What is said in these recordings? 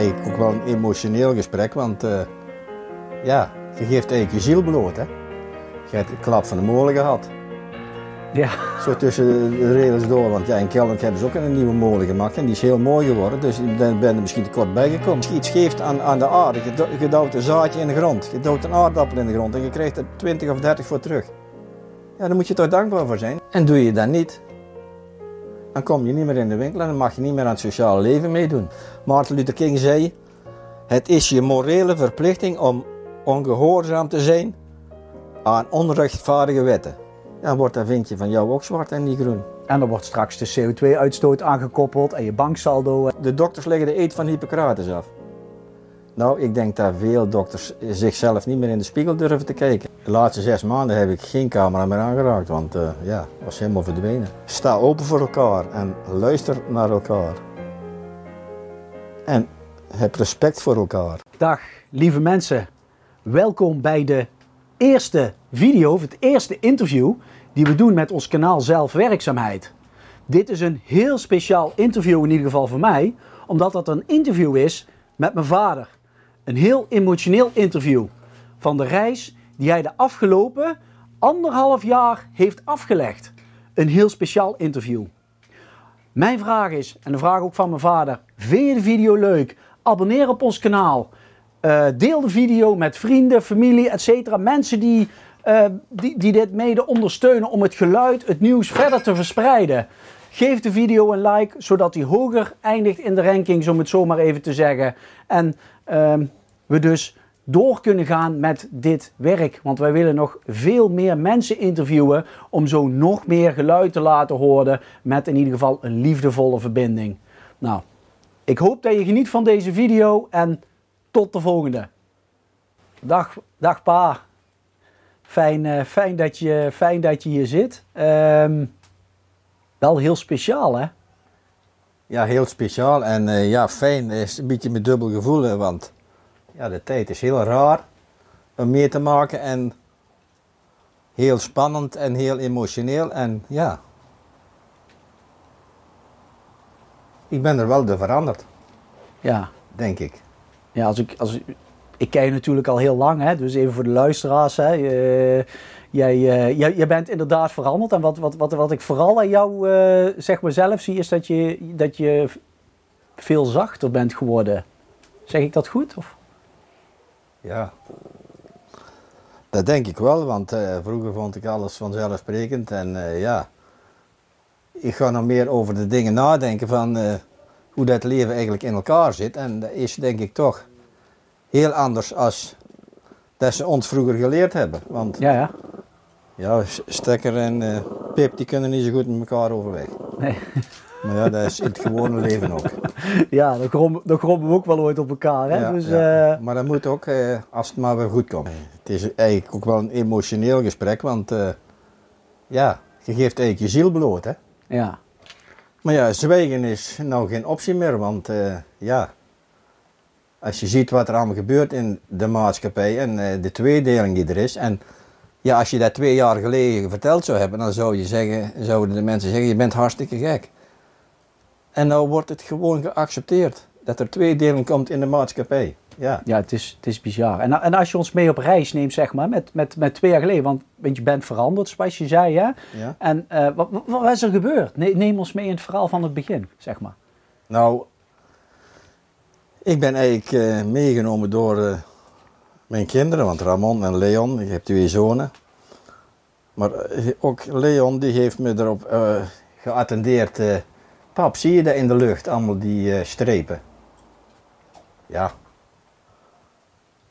eigenlijk ook wel een emotioneel gesprek, want uh, ja, je geeft eigenlijk je ziel bloot. Hè? Je hebt de klap van de molen gehad. Ja. Zo tussen de regels door, want ja, in Kelderk hebben ze ook een nieuwe molen gemaakt en die is heel mooi geworden, dus ik ben, ben er misschien te kort bijgekomen. Als je iets geeft aan, aan de aarde, je, je duwt een zaadje in de grond, je duwt een aardappel in de grond en je krijgt er 20 of 30 voor terug. Ja, daar moet je toch dankbaar voor zijn. En doe je dat niet, dan kom je niet meer in de winkel en dan mag je niet meer aan het sociale leven meedoen. Martin Luther King zei, het is je morele verplichting om ongehoorzaam te zijn aan onrechtvaardige wetten. Ja, wordt dat vinkje van jou ook zwart en niet groen. En dan wordt straks de CO2-uitstoot aangekoppeld en je banksaldo. De dokters leggen de eet van Hippocrates af. Nou, ik denk dat veel dokters zichzelf niet meer in de spiegel durven te kijken. De laatste zes maanden heb ik geen camera meer aangeraakt, want uh, ja, was helemaal verdwenen. Sta open voor elkaar en luister naar elkaar. En heb respect voor elkaar. Dag, lieve mensen. Welkom bij de eerste video, of het eerste interview die we doen met ons kanaal Zelfwerkzaamheid. Dit is een heel speciaal interview in ieder geval voor mij, omdat dat een interview is met mijn vader. Een heel emotioneel interview van de reis die hij de afgelopen anderhalf jaar heeft afgelegd. Een heel speciaal interview. Mijn vraag is, en de vraag ook van mijn vader, vind je de video leuk? Abonneer op ons kanaal. Uh, deel de video met vrienden, familie, etc. Mensen die, uh, die, die dit mede ondersteunen om het geluid, het nieuws verder te verspreiden. Geef de video een like, zodat hij hoger eindigt in de rankings, om het zo maar even te zeggen. En uh, we dus door kunnen gaan met dit werk. Want wij willen nog veel meer mensen interviewen om zo nog meer geluid te laten horen met in ieder geval een liefdevolle verbinding. Nou, ik hoop dat je geniet van deze video en tot de volgende. Dag, dag pa. Fijn, uh, fijn, dat, je, fijn dat je hier zit. Um, wel heel speciaal, hè? Ja, heel speciaal. En uh, ja, fijn is een beetje met dubbel gevoel, hè, want ja, de tijd is heel raar om mee te maken en heel spannend en heel emotioneel. En ja, ik ben er wel door veranderd. Ja. Denk ik. Ja, als ik, als, ik ken je natuurlijk al heel lang, hè, dus even voor de luisteraars. Hè, uh, jij, uh, jij, jij bent inderdaad veranderd. En wat, wat, wat, wat ik vooral aan jou uh, zeg maar zelf zie, is dat je, dat je veel zachter bent geworden. Zeg ik dat goed? Of? Ja, dat denk ik wel, want uh, vroeger vond ik alles vanzelfsprekend en ja, ik ga nog meer over de dingen nadenken van hoe dat leven eigenlijk in elkaar zit en dat is denk ik toch heel anders als dat ze ons vroeger geleerd hebben, want ja, ja. Ja Stekker en Pip die kunnen niet zo goed met elkaar overweg. Nee. Maar ja, dat is in het gewone leven ook. Ja, dan grommen, dan grommen we ook wel ooit op elkaar. Hè? Ja, dus, ja. uh... Maar dat moet ook, uh, als het maar weer goed komt. Het is eigenlijk ook wel een emotioneel gesprek, want uh, ja, je geeft eigenlijk je ziel bloot. Hè? Ja. Maar ja, zwijgen is nou geen optie meer, want ja, als je ziet wat er allemaal gebeurt in de maatschappij en de tweedeling die er is. En ja, als je dat twee jaar geleden verteld zou hebben, dan zou je zeggen, zouden de mensen zeggen, je bent hartstikke gek. En nou wordt het gewoon geaccepteerd dat er tweedeling komt in de maatschappij. Ja, ja het, is, het is bizar. En, en als je ons mee op reis neemt, zeg maar, met, met, met twee jaar geleden, want, want je bent veranderd, zoals je zei, hè? Ja. En uh, wat, wat, wat, is er gebeurd? Neem ons mee in het verhaal van het begin, zeg maar. Nou, ik ben eigenlijk uh, meegenomen door uh, mijn kinderen, want Ramon en Leon, ik heb twee zonen. Maar ook Leon, die heeft me erop geattendeerd Pap, zie je dat in de lucht, allemaal die strepen? Ja.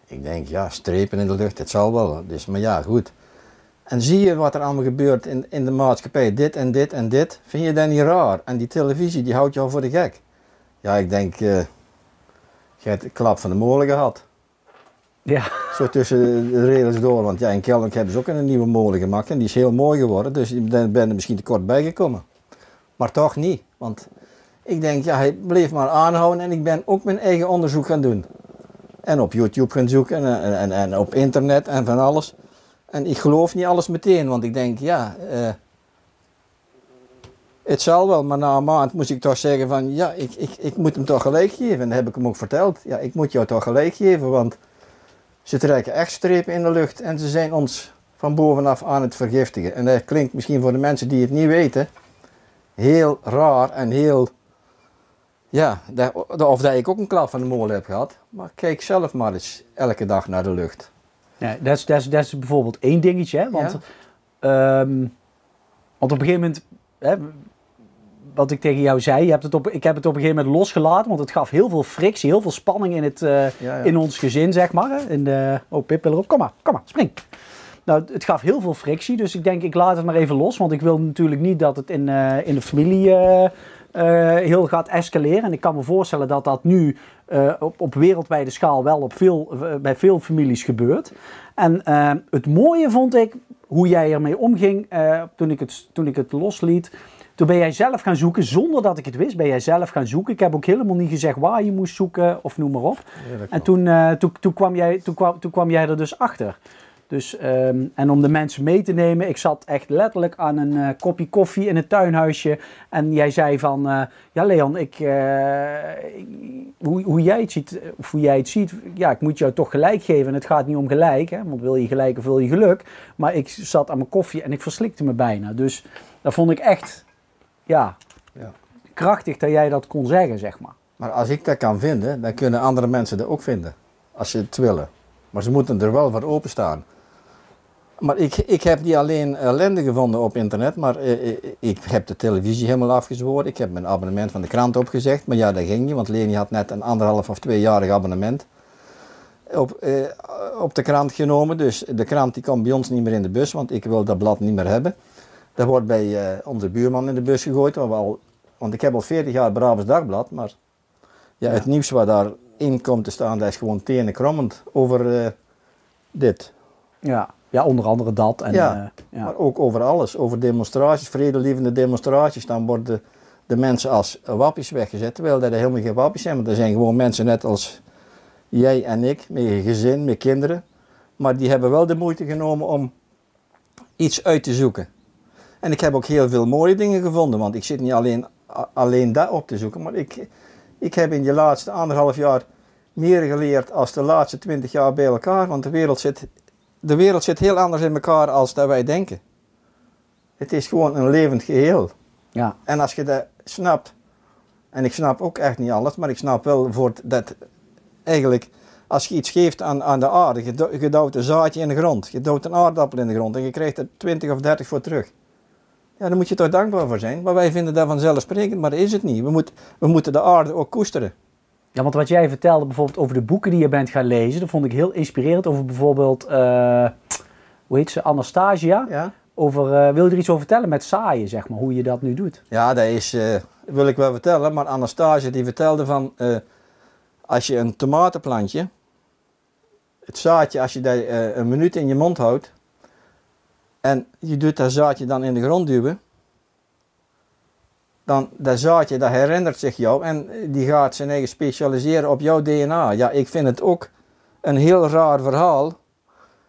Ik denk, ja, strepen in de lucht, het zal wel. Dus, maar ja, goed. En zie je wat er allemaal gebeurt in, in de maatschappij? Dit en dit en dit. Vind je dat niet raar? En die televisie, die houdt jou voor de gek. Ja, ik denk, je hebt de klap van de molen gehad. Ja. Zo tussen de regels door. Want ja, in Kelderk hebben ze ook een nieuwe molen gemaakt. En die is heel mooi geworden. Dus ik ben er misschien te kort bijgekomen. Maar toch niet. Want ik denk, ja, hij bleef maar aanhouden en ik ben ook mijn eigen onderzoek gaan doen. En op YouTube gaan zoeken en, en, en op internet en van alles. En ik geloof niet alles meteen, want ik denk, ja, uh, Het zal wel, maar na een maand moest ik toch zeggen van ja, ik, ik, ik moet hem toch gelijk geven. En dat heb ik hem ook verteld. Ja, ik moet jou toch gelijk geven, want ze trekken echt strepen in de lucht en ze zijn ons van bovenaf aan het vergiftigen. En dat klinkt misschien voor de mensen die het niet weten heel raar en heel. Ja, of dat ik ook een klap van de molen heb gehad. Maar kijk zelf maar eens elke dag naar de lucht. Ja, dat, is, dat, is, dat is bijvoorbeeld één dingetje. Hè? Want, ehm, want op een gegeven moment, hè, wat ik tegen jou zei, je hebt het op, ik heb het op een gegeven moment losgelaten. Want het gaf heel veel frictie, heel veel spanning in, het, eh, Ja, ja. in ons gezin, zeg maar. hè. In de, oh, Pip wil erop. Kom maar, kom maar, spring. Nou, het gaf heel veel frictie, dus ik denk ik laat het maar even los. Want ik wil natuurlijk niet dat het in, eh, in de familie eh, heel gaat escaleren. En ik kan me voorstellen dat dat nu op, op wereldwijde schaal wel op veel, bij veel families gebeurt. En het mooie vond ik hoe jij ermee omging toen, ik het, toen ik het losliet. Toen ben jij zelf gaan zoeken, zonder dat ik het wist, ben jij zelf gaan zoeken. Ik heb ook helemaal niet gezegd waar je moest zoeken of noem maar op. En toen, eh, toen, toen, kwam jij, toen, kwam, toen kwam jij er dus achter. Dus, ehm, en om de mensen mee te nemen, ik zat echt letterlijk aan een eh, kopje koffie in het tuinhuisje. En jij zei van, eh, ja Leon, ik, hoe, hoe, jij het ziet, of hoe jij het ziet, ja, ik moet jou toch gelijk geven. En het gaat niet om gelijk, hè, want wil je gelijk of wil je geluk. Maar ik zat aan mijn koffie en ik verslikte me bijna. Dus dat vond ik echt, ja, Ja. krachtig dat jij dat kon zeggen, zeg maar. Maar als ik dat kan vinden, dan kunnen andere mensen dat ook vinden. Als ze het willen. Maar ze moeten er wel voor openstaan. Maar ik, ik heb niet alleen ellende gevonden op internet, maar eh, eh, ik heb de televisie helemaal afgezworen. Ik heb mijn abonnement van de krant opgezegd. Maar ja, dat ging niet, want Leni had net een anderhalf of tweejarig abonnement op, eh, op de krant genomen. Dus de krant die komt bij ons niet meer in de bus, want ik wil dat blad niet meer hebben. Dat wordt bij eh, onze buurman in de bus gegooid. al- want ik heb al 40 jaar Brabants Dagblad, maar ja, Ja. het nieuws wat daarin komt te staan, dat is gewoon tenenkrommend over eh, dit. Ja, ja onder andere dat. En, Ja, eh, ja. Maar ook over alles, over demonstraties, vredelievende demonstraties. Dan worden de mensen als wappies weggezet, terwijl dat er helemaal geen wappies zijn. Want er zijn gewoon mensen net als jij en ik, met een gezin, met kinderen. Maar die hebben wel de moeite genomen om iets uit te zoeken. En ik heb ook heel veel mooie dingen gevonden, want ik zit niet alleen, alleen dat op te zoeken. Maar ik, ik heb in de laatste anderhalf jaar meer geleerd als de laatste twintig jaar bij elkaar. Want de wereld zit de wereld zit heel anders in elkaar als dat wij denken. Het is gewoon een levend geheel. ja. En als je dat snapt, en ik snap ook echt niet alles, maar ik snap wel voor dat eigenlijk als je iets geeft aan, aan de aarde, je, do- je duwt een zaadje in de grond, je duwt een aardappel in de grond en je krijgt er 20 of 30 voor terug. Ja, daar moet je toch dankbaar voor zijn. Maar wij vinden dat vanzelfsprekend, maar dat is het niet. We, moet, we moeten de aarde ook koesteren. Ja, want wat jij vertelde bijvoorbeeld over de boeken die je bent gaan lezen, dat vond ik heel inspirerend. Over bijvoorbeeld, eh, hoe heet ze, Anastasia. Ja, Over, eh, wil je er iets over vertellen met zaaien, zeg maar, hoe je dat nu doet? ja dat is, eh, wil ik wel vertellen, maar Anastasia die vertelde van, als je een tomatenplantje, het zaadje, als je dat een minuut in je mond houdt, en je doet dat zaadje dan in de grond duwen, dan dat zaadje dat herinnert zich jou en die gaat zijn eigen specialiseren op jouw DNA. Ja, ik vind het ook een heel raar verhaal.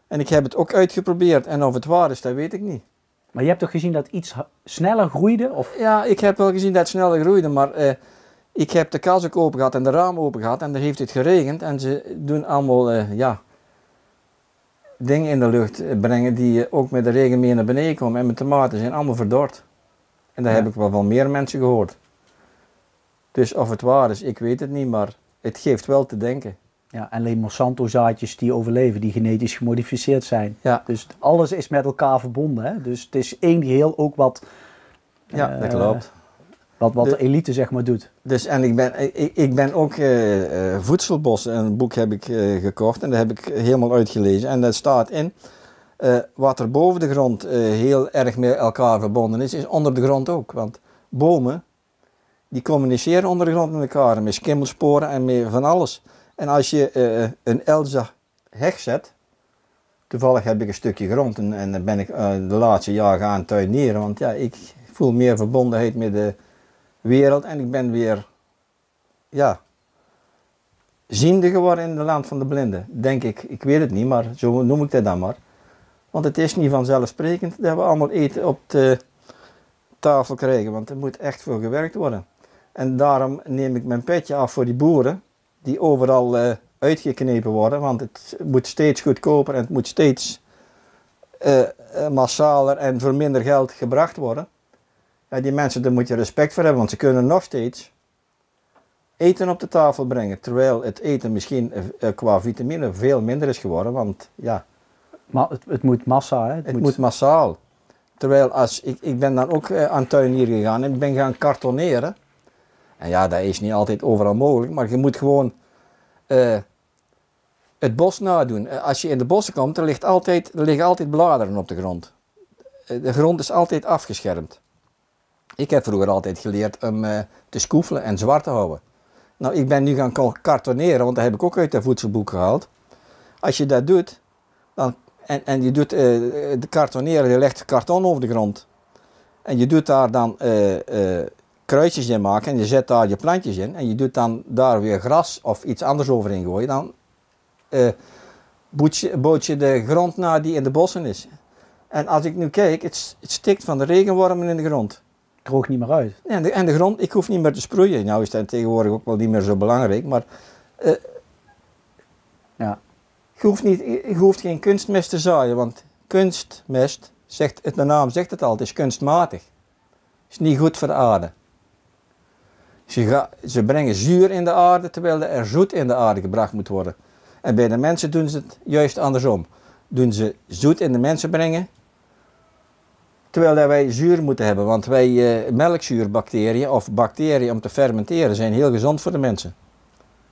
En ik heb het ook uitgeprobeerd en of het waar is, dat weet ik niet. Maar je hebt toch gezien dat iets sneller groeide? Of, Ja, ik heb wel gezien dat het sneller groeide, maar eh, ik heb de kas ook open gehad en de raam open gehad en er heeft het geregend en ze doen allemaal, eh, ja, dingen in de lucht eh, brengen die eh, ook met de regen mee naar beneden komen en mijn tomaten zijn allemaal verdord. En dat Ja. heb ik wel van meer mensen gehoord. Dus of het waar is, ik weet het niet, maar het geeft wel te denken. ja, alleen Monsanto zaadjes die overleven, die genetisch gemodificeerd zijn. Ja, Dus alles is met elkaar verbonden. Hè? Dus het is één geheel ook wat, ja Eh, dat klopt. Wat, wat De- de elite zeg maar doet. Dus en ik ben, ik, ik ben ook eh, Voedselbos, een boek heb ik eh, gekocht en dat heb ik helemaal uitgelezen. En daar staat in, wat er boven de grond heel erg met elkaar verbonden is, is onder de grond ook. Want bomen, die communiceren onder de grond met elkaar, met skimmelsporen en met van alles. En als je een Elza heg zet, toevallig heb ik een stukje grond en, en dan ben ik de laatste jaren gaan tuinieren, want ja, ik voel meer verbondenheid met de wereld en ik ben weer, ja, ziende geworden in het land van de blinden. Denk ik, ik weet het niet, maar zo noem ik dat dan maar. Want het is niet vanzelfsprekend dat we allemaal eten op de tafel krijgen, want er moet echt voor gewerkt worden. En daarom neem ik mijn petje af voor die boeren, die overal eh, uitgeknepen worden, want het moet steeds goedkoper en het moet steeds eh, eh, massaler en voor minder geld gebracht worden. Ja, die mensen, daar moet je respect voor hebben, want ze kunnen nog steeds eten op de tafel brengen. Terwijl het eten misschien eh, qua vitamine veel minder is geworden, want ja, Maar het, het moet massa, hè? het moet, massaal. Terwijl als, ik, ik ben dan ook eh, aan tuinier gegaan en ik ben gaan kartoneren. En ja, dat is niet altijd overal mogelijk, maar je moet gewoon eh, het bos nadoen. Eh, als je in de bossen komt, er, ligt altijd, er liggen altijd bladeren op de grond. Eh, de grond is altijd afgeschermd. Ik heb vroeger altijd geleerd om eh, te skoefelen en zwart te houden. Nou, ik ben nu gaan kartoneren, want dat heb ik ook uit het voedselboek gehaald. Als je dat doet, dan, en, en je doet eh, de kartoneren, je legt karton over de grond. En je doet daar dan eh, kruisjes in maken en je zet daar je plantjes in. En je doet dan daar weer gras of iets anders overheen gooien. Dan boot je de grond na die in de bossen is. En als ik nu kijk, het, het stikt van de regenwormen in de grond. Droogt niet meer uit. En de, en de grond, ik hoef niet meer te sproeien. Nou is dat tegenwoordig ook wel niet meer zo belangrijk, maar Ja. je hoeft, niet, je hoeft geen kunstmest te zaaien, want kunstmest, zegt, het- de naam zegt het al, het is kunstmatig. is niet goed voor de aarde. Ze, ga- ze brengen zuur in de aarde, terwijl er zoet in de aarde gebracht moet worden. En bij de mensen doen ze het juist andersom. Doen ze zoet in de mensen brengen, terwijl dat wij zuur moeten hebben. Want wij eh, melkzuurbacteriën of bacteriën om te fermenteren zijn heel gezond voor de mensen.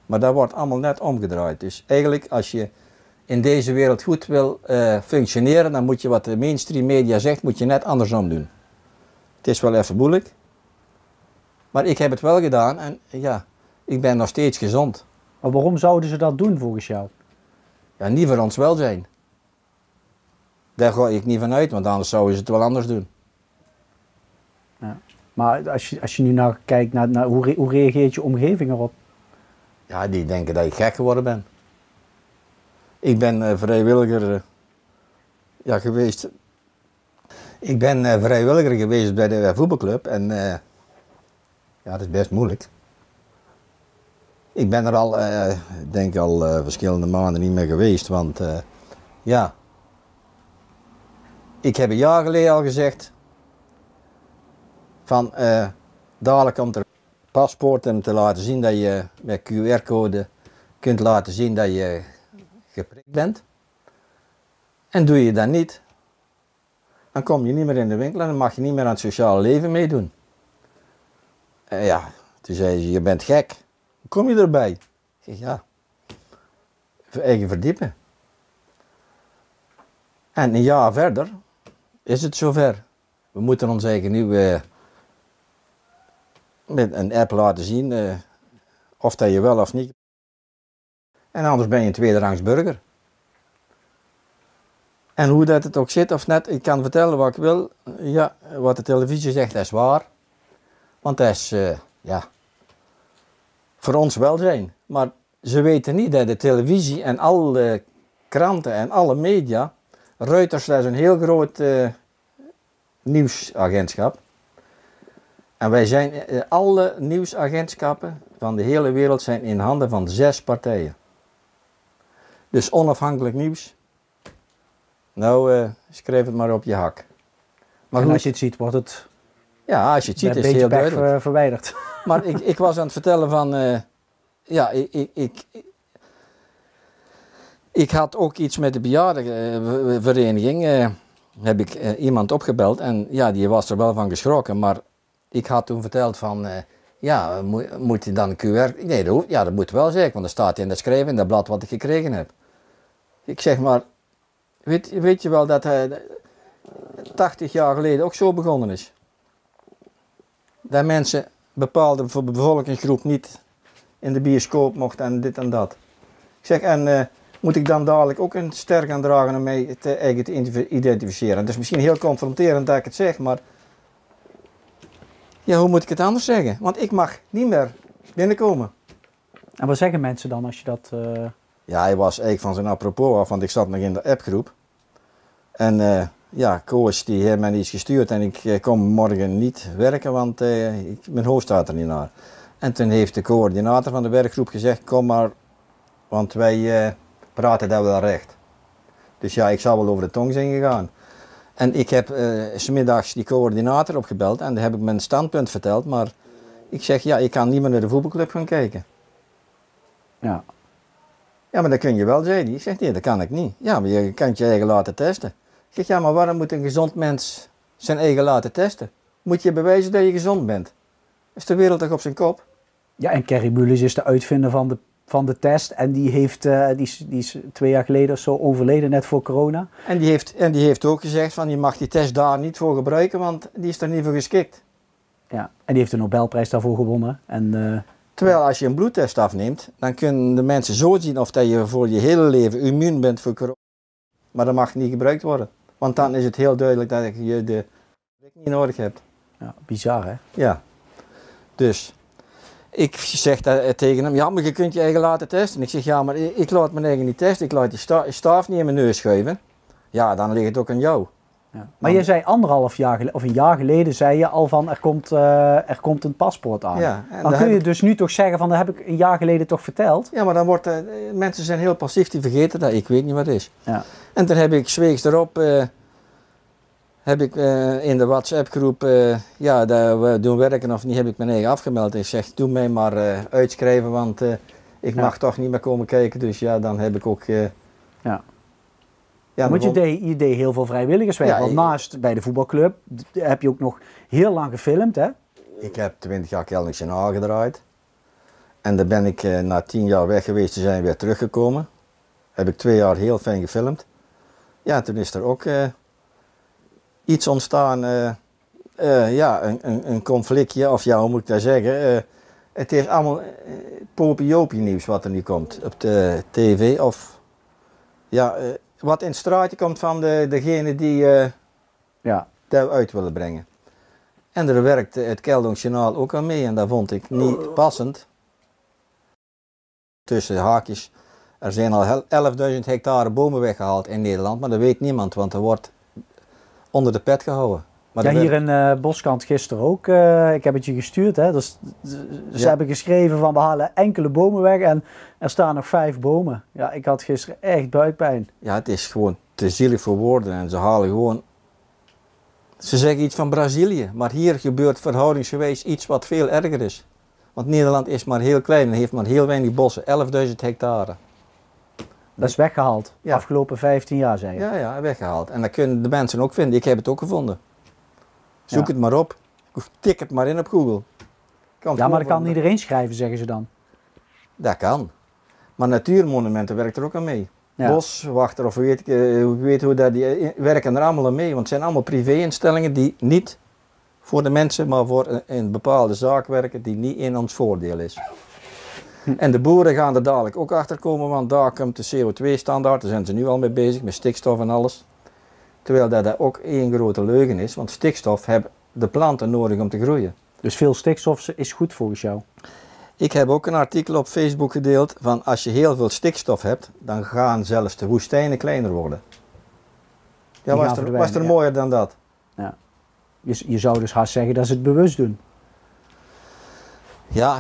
Maar dat wordt allemaal net omgedraaid. Dus eigenlijk als je in deze wereld goed wil eh, functioneren, dan moet je wat de mainstream media zegt, moet je net andersom doen. Het is wel even moeilijk. Maar ik heb het wel gedaan en ja, ik ben nog steeds gezond. Maar waarom zouden ze dat doen volgens jou? Ja, niet voor ons welzijn. Daar ga ik niet van uit, want anders zouden ze het wel anders doen. Maar als je, als je nu naar kijkt naar, naar hoe, re- hoe reageert je omgeving erop? Ja, die denken dat ik gek geworden ben. Ik ben eh, vrijwilliger eh, ja, geweest. Ik ben eh, vrijwilliger geweest bij de voetbalclub en ja, dat is best moeilijk. Ik ben er al, denk al verschillende maanden niet meer geweest, want ja, ik heb een jaar geleden al gezegd van eh, dadelijk komt er paspoort om te laten zien dat je met QR-code kunt laten zien dat je geprikt bent. En doe je dat niet, dan kom je niet meer in de winkel en dan mag je niet meer aan het sociale leven meedoen. En ja, toen zei ze, je bent gek. Kom je erbij? Ik zeg, ja, eigen verdiepen. En een jaar verder is het zover. We moeten ons eigen nu eh, met een app laten zien eh, of dat je wel of niet. En anders ben je een tweederangs burger. En hoe dat het ook zit of net, ik kan vertellen wat ik wil. Ja, wat de televisie zegt, dat is waar. Want dat is, eh, ja, voor ons welzijn. Maar ze weten niet dat de televisie en alle kranten en alle media, Reuters, dat is een heel groot eh, nieuwsagentschap. En wij zijn, eh, alle nieuwsagentschappen van de hele wereld zijn in handen van zes partijen. Dus onafhankelijk nieuws. Nou, eh, schrijf het maar op je hak. Maar en als je het ziet, wordt het ja, als je het ziet is het heel duidelijk. ver- verwijderd. Maar ik, ik was aan het vertellen van, ja, ik, ik, ik, ik had ook iets met de bejaardenvereniging. eh heb ik eh, iemand opgebeld en ja, die was er wel van geschrokken. Maar ik had toen verteld van, eh, ja, moet, je dan QR... Nee, dat ja, dat moet wel zeker, want dat staat in dat schrijven in dat blad wat ik gekregen heb. Ik zeg maar, weet, weet je wel dat hij 80 jaar geleden ook zo begonnen is? Dat mensen bepaalde bevo- bevolkingsgroep niet in de bioscoop mochten en dit en dat. Ik zeg, en moet ik dan dadelijk ook een ster gaan dragen om mij te, eigen te identif- identificeren? Het is misschien heel confronterend dat ik het zeg, maar ja, hoe moet ik het anders zeggen? Want ik mag niet meer binnenkomen. En wat zeggen mensen dan als je dat... eh, Ja, hij was eigenlijk van zijn apropos af, want ik zat nog in de appgroep. En eh, ja, Koos die heeft mij iets gestuurd en ik eh, kom morgen niet werken, want eh, ik, mijn hoofd staat er niet naar. En toen heeft de coördinator van de werkgroep gezegd, kom maar, want wij eh, praten daar wel recht. Dus ja, ik zou wel over de tong zijn gegaan. En ik heb s smiddags die coördinator opgebeld en daar heb ik mijn standpunt verteld, maar ik zeg, ja, ik kan niet meer naar de voetbalclub gaan kijken. Ja. Ja, maar dat kun je wel, zei hij. Ik zeg, nee, dat kan ik niet. Ja, maar je kan je eigen laten testen. Ik zeg, ja, maar waarom moet een gezond mens zijn eigen laten testen? Moet je bewijzen dat je gezond bent? Is de wereld toch op zijn kop? Ja, en Kerry Mullis is de uitvinder van de, van de test. En die, heeft, eh, die, is, die is twee jaar geleden of zo overleden, net voor corona. En die heeft, en die heeft ook gezegd van, je mag die test daar niet voor gebruiken, want die is er niet voor geschikt. Ja. En die heeft de Nobelprijs daarvoor gewonnen. En, eh, Terwijl als je een bloedtest afneemt, dan kunnen de mensen zo zien of dat je voor je hele leven immuun bent voor corona. Maar dat mag niet gebruikt worden. Want dan is het heel duidelijk dat je de niet nodig hebt. ja, bizar hè? Ja. Dus ik zeg dat eh, tegen hem, ja, maar je kunt je eigen laten testen. Ik zeg, ja, maar ik ik laat mijn eigen niet testen. Ik laat die sta staaf niet in mijn neus schuiven. Ja, dan ligt het ook aan jou. Ja. Maar je zei anderhalf jaar geleden, of een jaar geleden, zei je al van er komt, eh, er komt een paspoort aan. Ja, Dan kun je ik- dus nu toch zeggen van dat heb ik een jaar geleden toch verteld. ja maar dan wordt, eh, mensen zijn heel passief, die vergeten dat. Ik weet niet wat het is. Ja. En toen heb ik zweeks erop, heb ik eh, in de WhatsApp groep, eh, ja, dat we doen werken of niet, heb ik mijn eigen afgemeld. Ik zeg, doe mij maar eh, uitschrijven, want ik Ja. mag toch niet meer komen kijken. Dus ja, dan heb ik ook... Ja. ja, Want je deed, je deed heel veel vrijwilligerswerk. Ja, Want naast bij de voetbalclub heb je ook nog heel lang gefilmd hè? Ik heb 20 jaar Kelnisch Journaal gedraaid. En dan ben ik na 10 jaar weg geweest te zijn weer teruggekomen. Heb ik twee jaar heel fijn gefilmd. Ja, toen is er ook iets ontstaan. eh, eh, ja, een, een, een conflictje, of ja, hoe moet ik dat zeggen? Eh, het is allemaal popiopie nieuws wat er nu komt op de tv. Of ja, eh, wat in het straatje komt van de, degene die eh Ja. dat uit willen brengen. En daar werkte het Keldongs Journaal ook aan mee en dat vond ik niet passend. Tussen haakjes, er zijn al hel- 11.000 hectare bomen weggehaald in Nederland, maar dat weet niemand, want er wordt onder de pet gehouden. Maar ja, er hier in eh, Boskant gisteren ook. eh, ik heb het je gestuurd. Hè? Dus, ze Ja. hebben geschreven van we halen enkele bomen weg en er staan nog vijf bomen. Ja, ik had gisteren echt buikpijn. ja, het is gewoon te zielig voor woorden en ze halen gewoon... Ze zeggen iets van Brazilië, maar hier gebeurt verhoudingsgewijs iets wat veel erger is. Want Nederland is maar heel klein en heeft maar heel weinig bossen, 11.000 hectare. Dat is weggehaald. Ja. Afgelopen 15 jaar, zei je. Ja, ja, weggehaald. En dat kunnen de mensen ook vinden. Ik heb het ook gevonden. Zoek Ja. het maar op. Tik het maar in op Google. Kan Ja, maar dat kan iedereen schrijven, zeggen ze dan. Dat kan. Maar natuurmonumenten werkt er ook aan mee. Ja. Boswachter of weet ik, eh, hoe- weet hoe dat, die eh, werken er allemaal aan mee. Want het zijn allemaal privé-instellingen die niet voor de mensen, maar voor een, een bepaalde zaak werken die niet in ons voordeel is. En de boeren gaan er dadelijk ook achter komen, want daar komt de CO2-standaard. Daar zijn ze nu al mee bezig, met stikstof en alles. Terwijl dat, dat ook één grote leugen is, want stikstof hebben de planten nodig om te groeien. Dus veel stikstof is goed volgens jou. Ik heb ook een artikel op Facebook gedeeld van als je heel veel stikstof hebt, dan gaan zelfs de woestijnen kleiner worden. Ja, was er, was er ja. mooier dan dat? Je, je zou dus haast zeggen dat ze het bewust doen. Ja,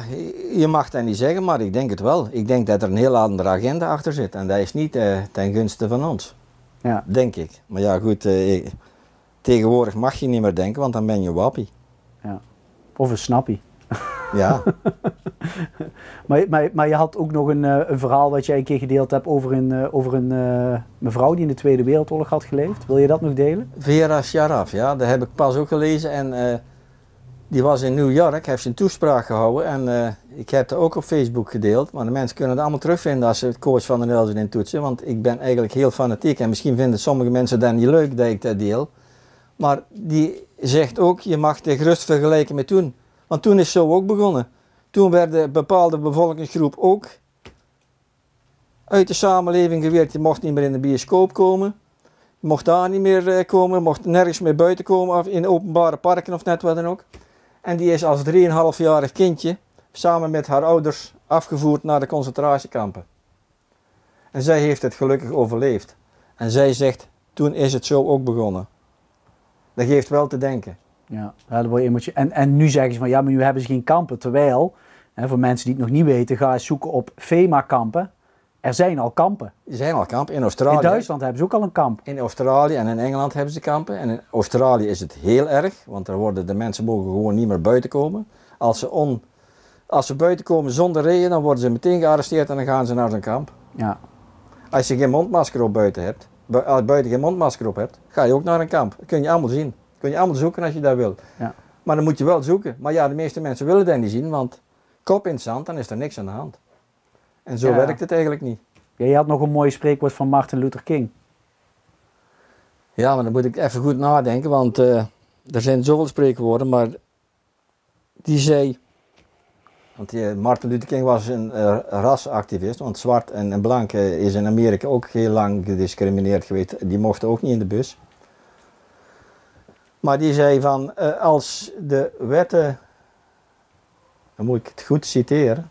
je mag dat niet zeggen, maar ik denk het wel. Ik denk dat er een heel andere agenda achter zit en dat is niet eh, ten gunste van ons, Ja. denk ik. Maar ja, goed, eh, tegenwoordig mag je niet meer denken, want dan ben je wappie. Of een snappie. Ja, Maar, maar, maar je had ook nog een, eh, een verhaal wat jij een keer gedeeld hebt over een, over een mevrouw die in de Tweede Wereldoorlog had geleefd. Wil je dat nog delen? Vera Sharaf, ja, dat heb ik pas ook gelezen. En die was in New York, heeft zijn toespraak gehouden. En eh, ik heb het ook op Facebook gedeeld. Maar de mensen kunnen het allemaal terugvinden als ze het coach van de Nelson in toetsen. Want ik ben eigenlijk heel fanatiek. En misschien vinden sommige mensen dat niet leuk dat ik dat deel. Maar die zegt ook, je mag het gerust vergelijken met toen. Want toen is zo ook begonnen. Toen werd een bepaalde bevolkingsgroep ook uit de samenleving geweerd. Je mocht niet meer in de bioscoop komen. Je mocht daar niet meer eh, komen, mocht nergens meer buiten komen, of in openbare parken of net wat dan ook. En die is als 3,5-jarig kindje samen met haar ouders afgevoerd naar de concentratiekampen. En zij heeft het gelukkig overleefd. En zij zegt, toen is het zo ook begonnen. Dat geeft wel te denken. Ja, dat word je emotie- en, en nu zeggen ze van ja, maar nu hebben ze geen kampen. Terwijl, hè, voor mensen die het nog niet weten, ga eens zoeken op FEMA-kampen. Er zijn al kampen. Er zijn al kampen in Australië. In Duitsland hebben ze ook al een kamp. In Australië en in Engeland hebben ze kampen. En in Australië is het heel erg, want daar worden de mensen mogen gewoon niet meer buiten komen. Als ze, on, als ze buiten komen zonder reden, dan worden ze meteen gearresteerd en dan gaan ze naar zo'n kamp. Ja, Als je geen mondmasker op buiten hebt, buiten geen mondmasker op hebt, ga je ook naar een kamp. Dat kun je allemaal zien. Dat kun je allemaal zoeken als je dat wil. Ja. Maar dan moet je wel zoeken. Maar ja, de meeste mensen willen dat niet zien, want kop in het zand, dan is er niks aan de hand. En zo Ja. werkt het eigenlijk niet. Ja, je had nog een mooi spreekwoord van Martin Luther King. Ja, maar dan moet ik even goed nadenken, want eh, er zijn zoveel spreekwoorden, maar die zei, want die, Martin Luther King was een eh, rasactivist, want zwart en, en blank eh, is in Amerika ook heel lang gediscrimineerd geweest, die mochten ook niet in de bus. Maar die zei van, eh, als de wetten, dan moet ik het goed citeren,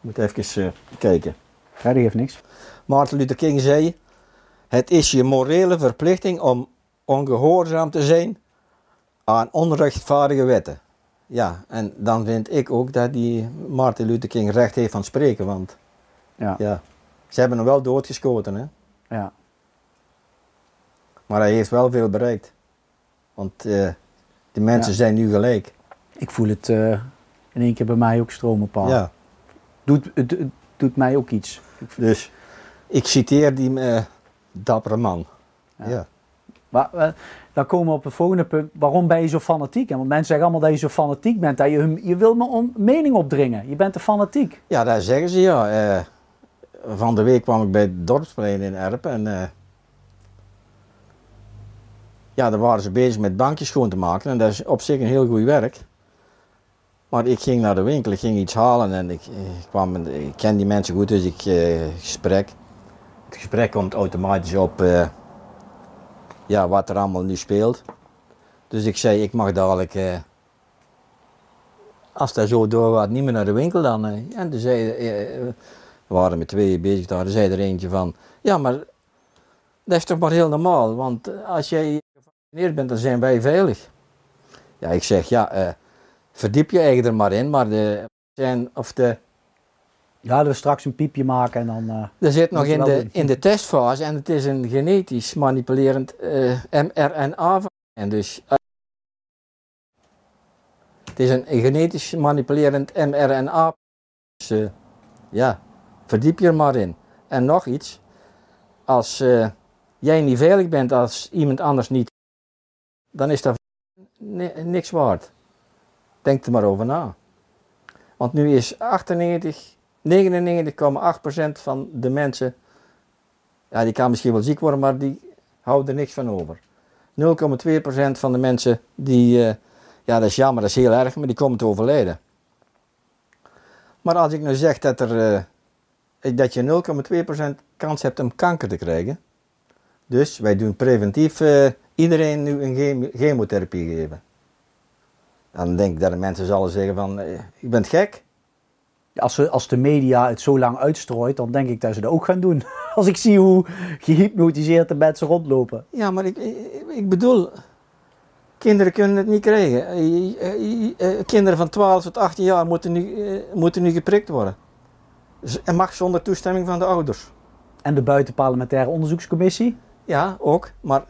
moet even eh, kijken. Ja, die heeft niks. Martin Luther King zei: Het is je morele verplichting om ongehoorzaam te zijn aan onrechtvaardige wetten. Ja, en dan vind ik ook dat die Martin Luther King recht heeft van spreken, want Ja, ja, ze hebben hem wel doodgeschoten, hè? ja. maar hij heeft wel veel bereikt. Want eh de mensen Ja. zijn nu gelijk. Ik voel het eh, in één keer bij mij ook stromen, Paul. Ja, Doet, het, het doet mij ook iets. dus ik citeer die eh, dappere man. Ja. Ja. Maar eh, dan komen we op het volgende punt. Waarom ben je zo fanatiek? En want mensen zeggen allemaal dat je zo fanatiek bent. Dat je, je wil me om mening opdringen. Je bent te fanatiek. Ja, daar zeggen ze ja. Eh, van de week kwam ik bij het dorpsplein in Erpen en ja, daar waren ze bezig met bankjes schoon te maken en dat is op zich een heel goed werk. Maar ik ging naar de winkel, ik ging iets halen en ik, eh, ik kwam, ik ken die mensen goed, dus ik eh, gesprek. Het gesprek komt automatisch op eh, ja, wat er allemaal nu speelt. Dus ik zei, ik mag dadelijk eh, als dat zo doorgaat, niet meer naar de winkel dan. En toen zei, we waren met tweeën bezig daar, zei er eentje van, ja maar dat is toch maar heel normaal, want als jij gevaccineerd bent, dan zijn wij veilig. Ja, ik zeg, ja, verdiep je eigen er maar in, maar de, zijn, of de, Ja, dat we straks een piepje maken en dan... eh, er zit nog in de, in de testfase en het is een genetisch manipulerend eh, mRNA. En dus eh, het is een genetisch manipulerend mRNA. Dus ja, verdiep je er maar in. En nog iets, als jij niet veilig bent als iemand anders niet, dan is dat ni- niks waard. Denk er maar over na. Want nu is 98 99,8% van de mensen, ja, die kan misschien wel ziek worden, maar die houden er niks van over. 0,2% van de mensen, die, eh, ja, dat is jammer, dat is heel erg, maar die komen te overlijden. Maar als ik nu zeg dat, er, eh, dat je 0,2% kans hebt om kanker te krijgen, dus wij doen preventief eh, iedereen nu een chemo- chemotherapie geven. Dan denk ik dat de mensen zullen zeggen van, eh, je bent gek. als, ze, als de media het zo lang uitstrooit, dan denk ik dat ze dat ook gaan doen. Als ik zie hoe gehypnotiseerd de mensen rondlopen. Ja, maar ik, ik, bedoel, kinderen kunnen het niet krijgen. Eh, eh, Kinderen van 12 tot 18 jaar moeten nu, moeten nu geprikt worden. En mag zonder toestemming van de ouders. En de buitenparlementaire onderzoekscommissie. Ja, ook. Maar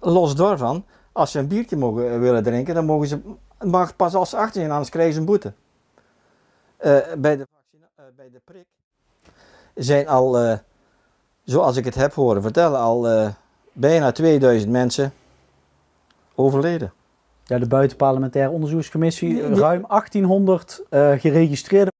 los daarvan, als ze een biertje mogen, willen drinken, dan mogen ze, mag pas als ze 18 zijn, anders krijgen ze een boete. Eh, bij, de, eh, bij de prik zijn al, eh, zoals ik het heb horen vertellen, al bijna 2000 mensen overleden. Ja, de buitenparlementaire onderzoekscommissie. Die- die- Ruim 1800 eh, geregistreerde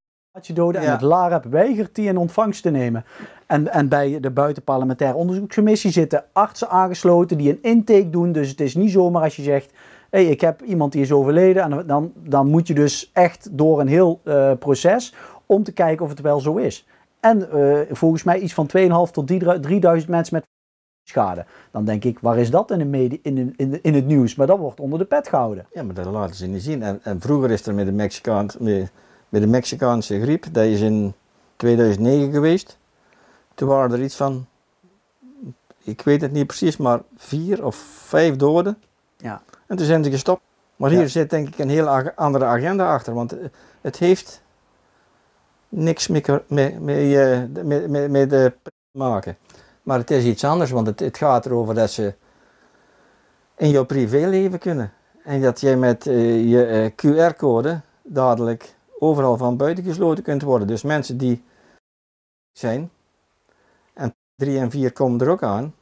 doden en het LAREP weigert die in ontvangst te nemen. En, en bij de buitenparlementaire onderzoekscommissie zitten artsen aangesloten die een intake doen. Dus het is niet zomaar als je zegt, hey, ik heb iemand die is overleden. En dan, dan moet je dus echt door een heel eh, proces om te kijken of het wel zo is. En eh, volgens mij iets van 2.500 tot 3000 mensen met schade. Dan denk ik, waar is dat in, de media, in, de- in, de- in het nieuws? Maar dat wordt onder de pet gehouden. Ja, maar dat laten ze niet zien. En, en vroeger is er met de, Mexicaan, met, met de Mexicaanse griep, dat is in 2009 geweest. Toen waren er iets van ik weet het niet precies, maar vier of vijf doden. Ja. En toen zijn ze gestopt. Maar Ja. hier zit denk ik een heel andere agenda achter, want eh, het heeft niks met, eh, de te maken. Maar het is iets anders, want het, het gaat erover dat ze in jouw privéleven kunnen. En dat jij met eh, je QR-code dadelijk overal van buiten gesloten kunt worden. Dus mensen die zijn, en 3 en 4 komen er ook aan,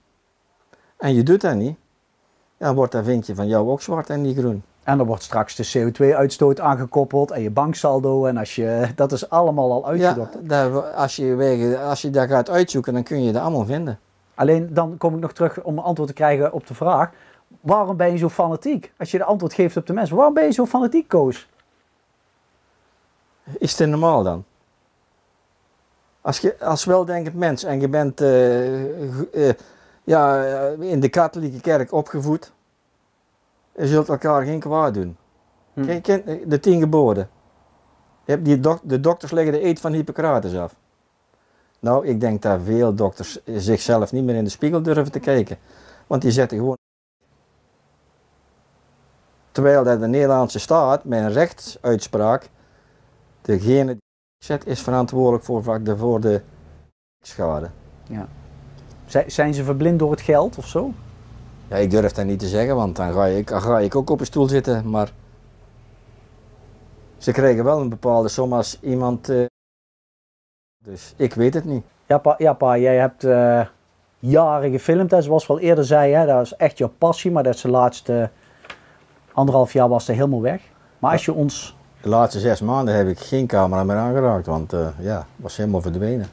en je doet dat niet, dan wordt dat vinkje van jou ook zwart en niet groen. En dan wordt straks de CO2-uitstoot aangekoppeld en je banksaldo. En als je, dat is allemaal al Ja, uitgedokterd. dat, als, je wegen, als je dat gaat uitzoeken, dan kun je dat allemaal vinden. Alleen dan kom ik nog terug om een antwoord te krijgen op de vraag. Waarom ben je zo fanatiek? Als je de antwoord geeft op de mensen. Waarom ben je zo fanatiek, Koos? Is het normaal dan? Als je als weldenkend mens en je bent eh, eh, ja, eh, in de katholieke kerk opgevoed, je zult elkaar geen kwaad doen. Hm. Kent de tien geboden. Je hebt die dok- de dokters leggen de eed van Hippocrates af. Nou, ik denk dat veel dokters zichzelf niet meer in de spiegel durven te kijken. Want die zetten gewoon. Terwijl dat de Nederlandse staat met een rechtsuitspraak degene die zet is verantwoordelijk voor, voor de schade. Zij- Zijn ze verblind door het geld of zo? Ja, ik durf dat niet te zeggen, want dan ga, ik, ga ik ook op een stoel zitten. Maar ze krijgen wel een bepaalde som als iemand. eh, dus ik weet het niet. Ja, pa, ja, pa jij hebt eh, jaren gefilmd. Hè, zoals we al eerder zei, hè, dat is echt jouw passie. Maar dat is de laatste anderhalf jaar was er helemaal weg. Maar als je ons... De laatste zes maanden heb ik geen camera meer aangeraakt, want eh, ja, was helemaal verdwenen.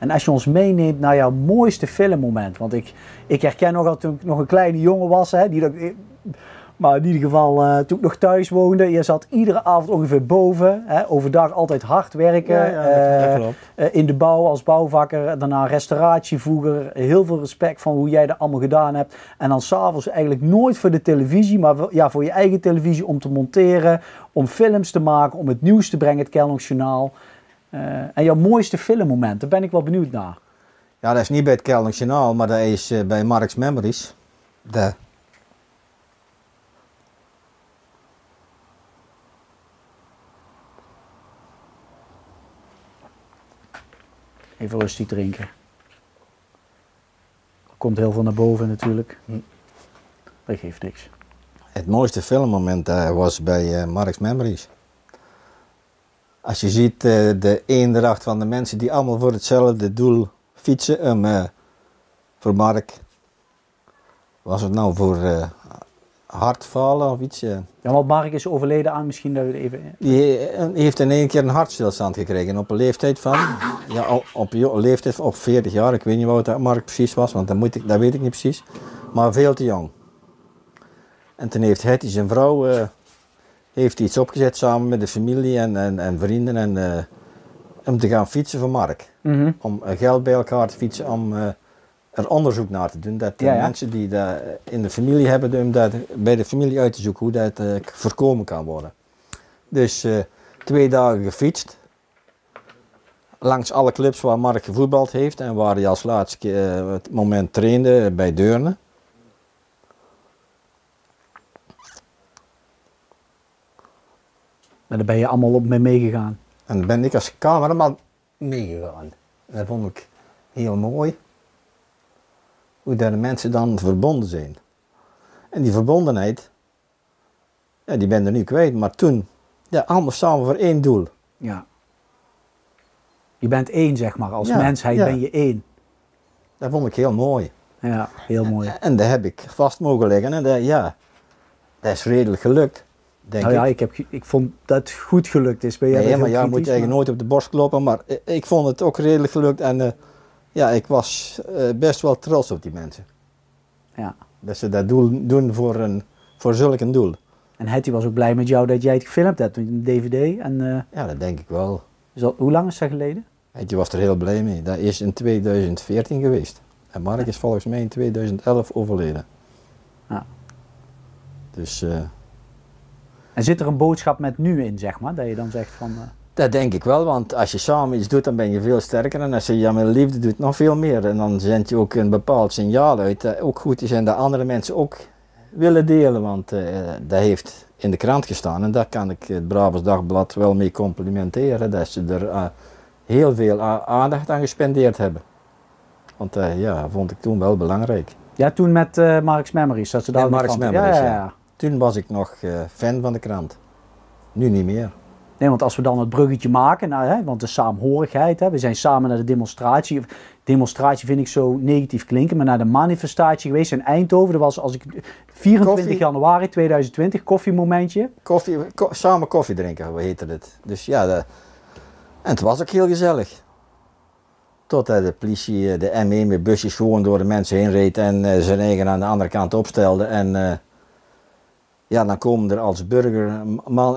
En als je ons meeneemt naar jouw mooiste filmmoment. Want ik, ik herken nog al toen ik nog een kleine jongen was. Hè, die dat, maar in ieder geval eh, toen ik nog thuis woonde. Je zat iedere avond ongeveer boven. Hè, overdag altijd hard werken. eh, eh, in de bouw als bouwvakker. Daarna restauratievoerder. Heel veel respect van hoe jij dat allemaal gedaan hebt. En dan s'avonds eigenlijk nooit voor de televisie. Maar ja, voor je eigen televisie om te monteren. Om films te maken. Om het nieuws te brengen. Het Kellogg's Journaal. Eh, en jouw mooiste filmmoment. Daar ben ik wel benieuwd naar. Ja, dat is niet bij het Kelnisch Journaal, maar dat is eh, bij Mark's Memories. De, Even rustig drinken. Er komt heel veel naar boven natuurlijk. Hm. Dat geeft niks. het mooiste filmmoment eh, was bij eh, Mark's Memories. Als je ziet eh, de eendracht van de mensen die allemaal voor hetzelfde doel fietsen. Um, voor Mark. Was het nou voor eh hartfalen of iets? Ja, want Mark is overleden aan misschien dat we even... Die eh, heeft in één keer een hartstilstand gekregen. Op een leeftijd van, ja, op, jo- leeftijd van op 40 jaar. Ik weet niet wat dat Mark precies was, want dat, moet ik, dat weet ik niet precies. Maar veel te jong. En toen heeft Hetty, zijn vrouw, heeft iets opgezet samen met de familie en, en, en vrienden. En, eh, om te gaan fietsen voor Mark. Mhm. Om eh, geld bij elkaar te fietsen om eh, er onderzoek naar te doen. Dat de Ja, ja. mensen die dat in de familie hebben, om dat bij de familie uit te zoeken hoe dat voorkomen kan worden. Dus twee dagen gefietst. Langs alle clubs waar Mark gevoetbald heeft en waar hij als laatste het moment trainde bij Deurne. En daar ben je allemaal op mee meegegaan. En dan ben ik als cameraman meegegaan. En dat vond ik heel mooi. Hoe daar de mensen dan verbonden zijn. En die verbondenheid, ja, die ben er nu kwijt. Maar toen, ja, allemaal samen voor één doel. Ja. Je bent één, zeg maar. Als Ja, mensheid ja. ben je één. Dat vond ik heel mooi. Ja, heel mooi. En dat heb ik vast mogen leggen. En dat, ja, dat is redelijk gelukt, denk Nou ja, ik. ik, heb, ik vond dat het goed gelukt is. Ben jij Nee, maar ja, moet je eigenlijk nooit op de borst kloppen. Maar ik, ik vond het ook redelijk gelukt. En eh, ja, ik was eh, best wel trots op die mensen. Ja. Dat ze dat doel, doen voor, een, voor zulk een doel. En Hetty was ook blij met jou dat jij het gefilmd hebt met een DVD. En eh, Ja, dat denk ik wel. hoe lang is dat geleden? Je was er heel blij mee. Dat is in 2014 geweest. En Mark is volgens mij in 2011 overleden. Ja. Dus En zit er een boodschap met nu in, zeg maar? Dat je dan zegt van... eh, Dat denk ik wel, want als je samen iets doet, dan ben je veel sterker. En als je ja met liefde doet, nog veel meer. En dan zendt je ook een bepaald signaal uit. Dat ook goed is en dat andere mensen ook willen delen. Want eh, dat heeft in de krant gestaan. En daar kan ik het Brabants Dagblad wel mee complimenteren. Dat ze er eh, heel veel aandacht aan gespendeerd hebben. Want eh, ja, vond ik toen wel belangrijk. Ja, toen met eh Mark's Memories. Dat ze daar Mark's Memories, ja, ja, ja. Toen was ik nog eh, fan van de krant. Nu niet meer. Nee, want als we dan het bruggetje maken, nou, hè, want de saamhorigheid, hè, we zijn samen naar de demonstratie. Demonstratie vind ik zo negatief klinken, maar naar de manifestatie geweest in Eindhoven. Dat was als ik 24 Koffie. januari 2020, koffiemomentje. Koffie, ko- samen koffie drinken, hoe heette het. Dus ja, de- en het was ook heel gezellig. Totdat de politie, eh, de ME met busjes gewoon door de mensen heen reed en eh, zijn eigen aan de andere kant opstelde. En eh, ja, dan komen er als burger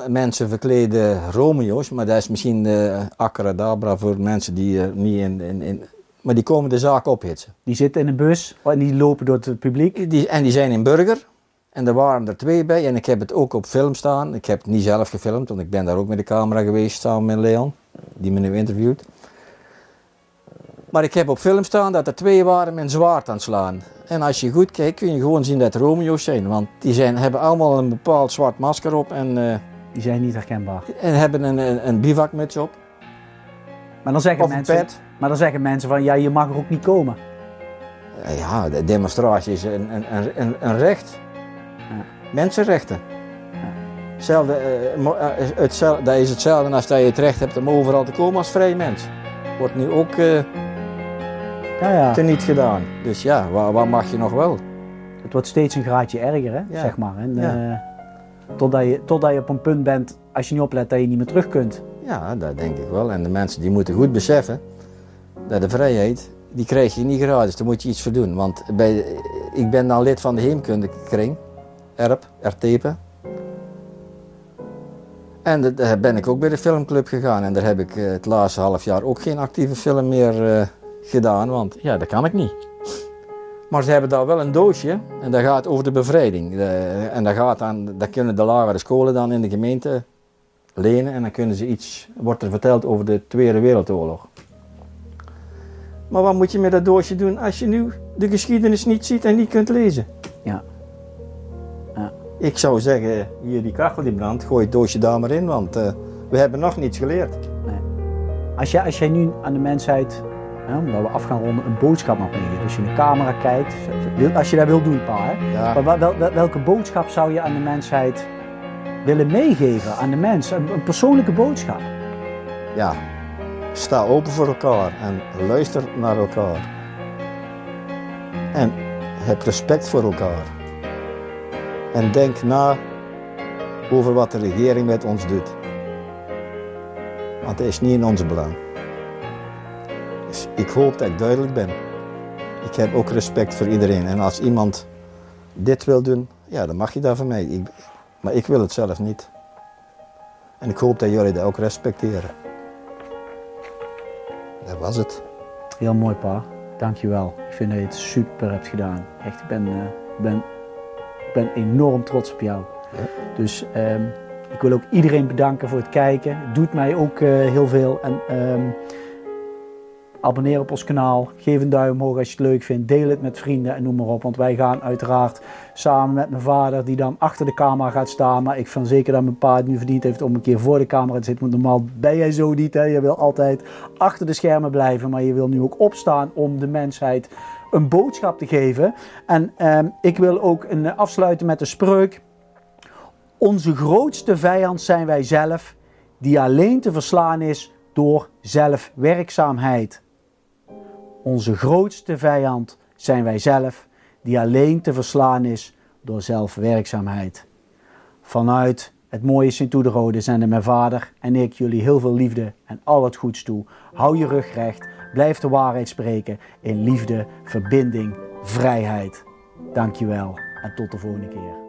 mensen verklede Romeo's, maar dat is misschien uh, acadabra voor mensen die eh, niet in, in, in... Maar die komen de zaak ophitsen. Die zitten in een bus en die lopen door het publiek. Die, en die zijn in burger. En er waren er twee bij. En ik heb het ook op film staan. Ik heb het niet zelf gefilmd, want ik ben daar ook met de camera geweest samen met Leon, die me nu interviewt. Maar ik heb op film staan dat er twee waren met een zwaard aan het slaan. En als je goed kijkt kun je gewoon zien dat Romeo's zijn. Want die zijn, hebben allemaal een bepaald zwart masker op en, eh, Die zijn niet herkenbaar. en hebben een, een, een bivakmuts op. Maar dan zeggen Of mensen, pet. maar dan zeggen mensen van, ja, je mag er ook niet komen. Eh, Ja, de demonstratie is een, een, een, een, recht. Ja. Mensenrechten. Hetzelfde, mo- eh, dat is hetzelfde als dat je het recht hebt om overal te komen als vrij mens. Wordt nu ook Ja, ja. teniet gedaan. Dus ja, waar, waar mag je nog wel? Het wordt steeds een graadje erger, hè, Ja. zeg maar. En, eh, totdat, je, totdat je op een punt bent, als je niet oplet, dat je niet meer terug kunt. Ja, dat denk ik wel. En de mensen die moeten goed beseffen dat de vrijheid, die krijg je niet gratis. Daar moet je iets voor doen. Want bij, ik ben dan lid van de heemkundekring, ERP, RTPE. En da- daar ben ik ook bij de filmclub gegaan. En daar heb ik eh, het laatste half jaar ook geen actieve film meer eh, gedaan. Want ja, dat kan ik niet. Maar ze hebben daar wel een doosje en dat gaat over de bevrijding. En dat, gaat dan, dat kunnen de lagere scholen dan in de gemeente lenen en dan kunnen ze iets, wordt er verteld over de Tweede Wereldoorlog. Maar wat moet je met dat doosje doen als je nu de geschiedenis niet ziet en niet kunt lezen? Ja. Ja. Ik zou zeggen, hier die kachel die brandt, gooi het doosje daar maar in, want eh, we hebben nog niets geleerd. Als jij, als jij nu aan de mensheid, hè, omdat we af gaan ronden, een boodschap mag meegeven. Als je in de camera kijkt, als je dat wil doen, pa. Hè? Ja. Maar wel- wel- wel- welke boodschap zou je aan de mensheid willen meegeven? Aan de mens, een, een persoonlijke boodschap. ja, sta open voor elkaar en luister naar elkaar. En heb respect voor elkaar. En denk na over wat de regering met ons doet. Want het is niet in ons belang. Ik hoop dat ik duidelijk ben. Ik heb ook respect voor iedereen. En als iemand dit wil doen, ja, dan mag je dat van mij. Ik, maar ik wil het zelf niet. En ik hoop dat jullie dat ook respecteren. Dat was het. Heel mooi, pa. Dankjewel. Ik vind dat je het super hebt gedaan. Echt, ik ben, eh, ben, ben enorm trots op jou. Ja. Dus ehm, ik wil ook iedereen bedanken voor het kijken. Het doet mij ook eh, heel veel. En ehm, abonneer op ons kanaal. Geef een duim omhoog als je het leuk vindt. Deel het met vrienden en noem maar op. Want wij gaan uiteraard samen met mijn vader, die dan achter de camera gaat staan. Maar ik vind zeker dat mijn pa het nu verdiend heeft om een keer voor de camera te zitten. Want normaal ben jij zo niet. Hè? Je wil altijd achter de schermen blijven. Maar je wil nu ook opstaan om de mensheid een boodschap te geven. En ehm, ik wil ook een, eh, afsluiten met een spreuk. Onze grootste vijand zijn wij zelf, die alleen te verslaan is door zelfwerkzaamheid. Onze grootste vijand zijn wij zelf, die alleen te verslaan is door zelfwerkzaamheid. Vanuit het mooie Sint-Oederode zenden mijn vader en ik jullie heel veel liefde en al het goeds toe. Hou je rug recht, blijf de waarheid spreken in liefde, verbinding, vrijheid. Dankjewel en tot de volgende keer.